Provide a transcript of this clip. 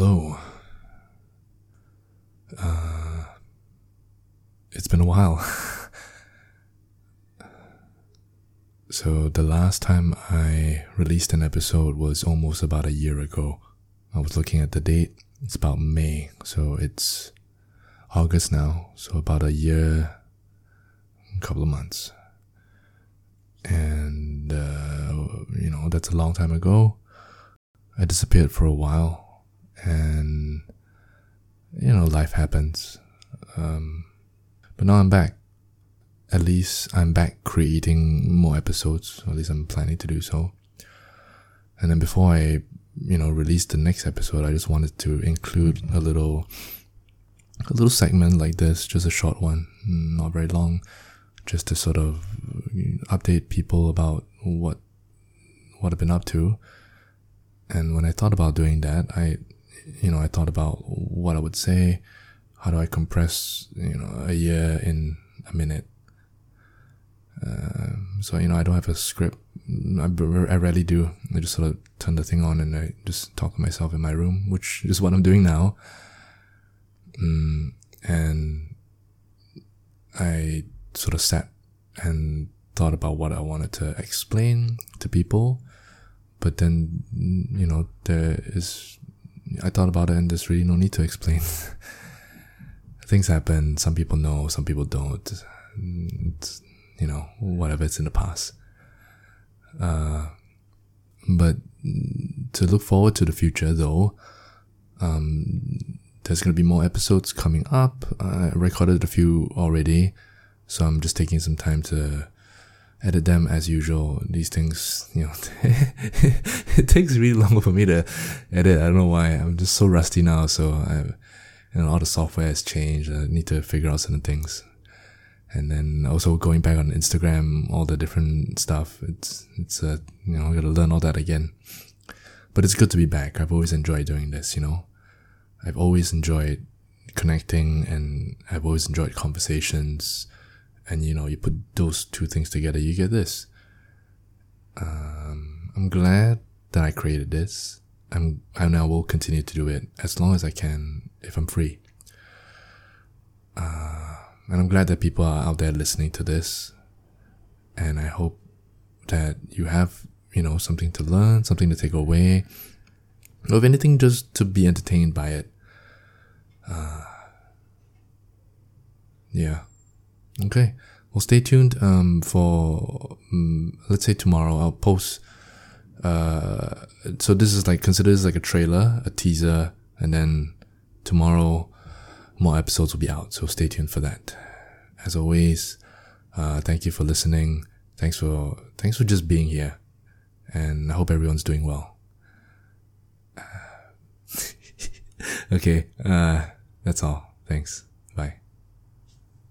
Hello. Uh, it's been a while. so, the last time I released an episode was almost about a year ago. I was looking at the date, it's about May, so it's August now, so about a year, a couple of months. And, uh, you know, that's a long time ago. I disappeared for a while, and, you know, life happens. Um, but now I'm back. At least I'm back creating more episodes, at least I'm planning to do so. And then before I, you know, release the next episode, I just wanted to include a little a little segment like this, just a short one, not very long, just to sort of update people about what what I've been up to. And when I thought about doing that, I, you know, I thought about what I would say. How do I compress, you know, a year in a minute? Uh, so you know, I don't have a script. I, I rarely do. I just sort of turn the thing on and I just talk to myself in my room, which is what I'm doing now. Mm, and I sort of sat and thought about what I wanted to explain to people. But then, you know, there is, I thought about it and there's really no need to explain. Things happen. Some people know, some people don't. It's, you know, whatever, it's in the past. Uh, but to look forward to the future though, um, there's going to be more episodes coming up. I recorded a few already, so I'm just taking some time to edit them as usual. These things, you know, it takes really long for me to edit. I don't know why. I'm just so rusty now. So I, you know, all the software has changed. I need to figure out certain things. And then also going back on Instagram, all the different stuff. It's, it's, uh, you know, I gotta learn all that again. But it's good to be back. I've always enjoyed doing this, you know. I've always enjoyed connecting and I've always enjoyed conversations. And you know, you put those two things together, you get this. Um, I'm glad that I created this. I'm, and I will continue to do it as long as I can if I'm free. Uh, and I'm glad that people are out there listening to this. And I hope that you have, you know, something to learn, something to take away, or if anything, just to be entertained by it. Uh, yeah. Okay. Well, stay tuned um, for, um, let's say tomorrow, I'll post. Uh, so this is like, consider this like a trailer, a teaser, and then tomorrow more episodes will be out. So stay tuned for that. As always, uh, thank you for listening. Thanks for, thanks for just being here. And I hope everyone's doing well. okay, uh, that's all. Thanks. Bye.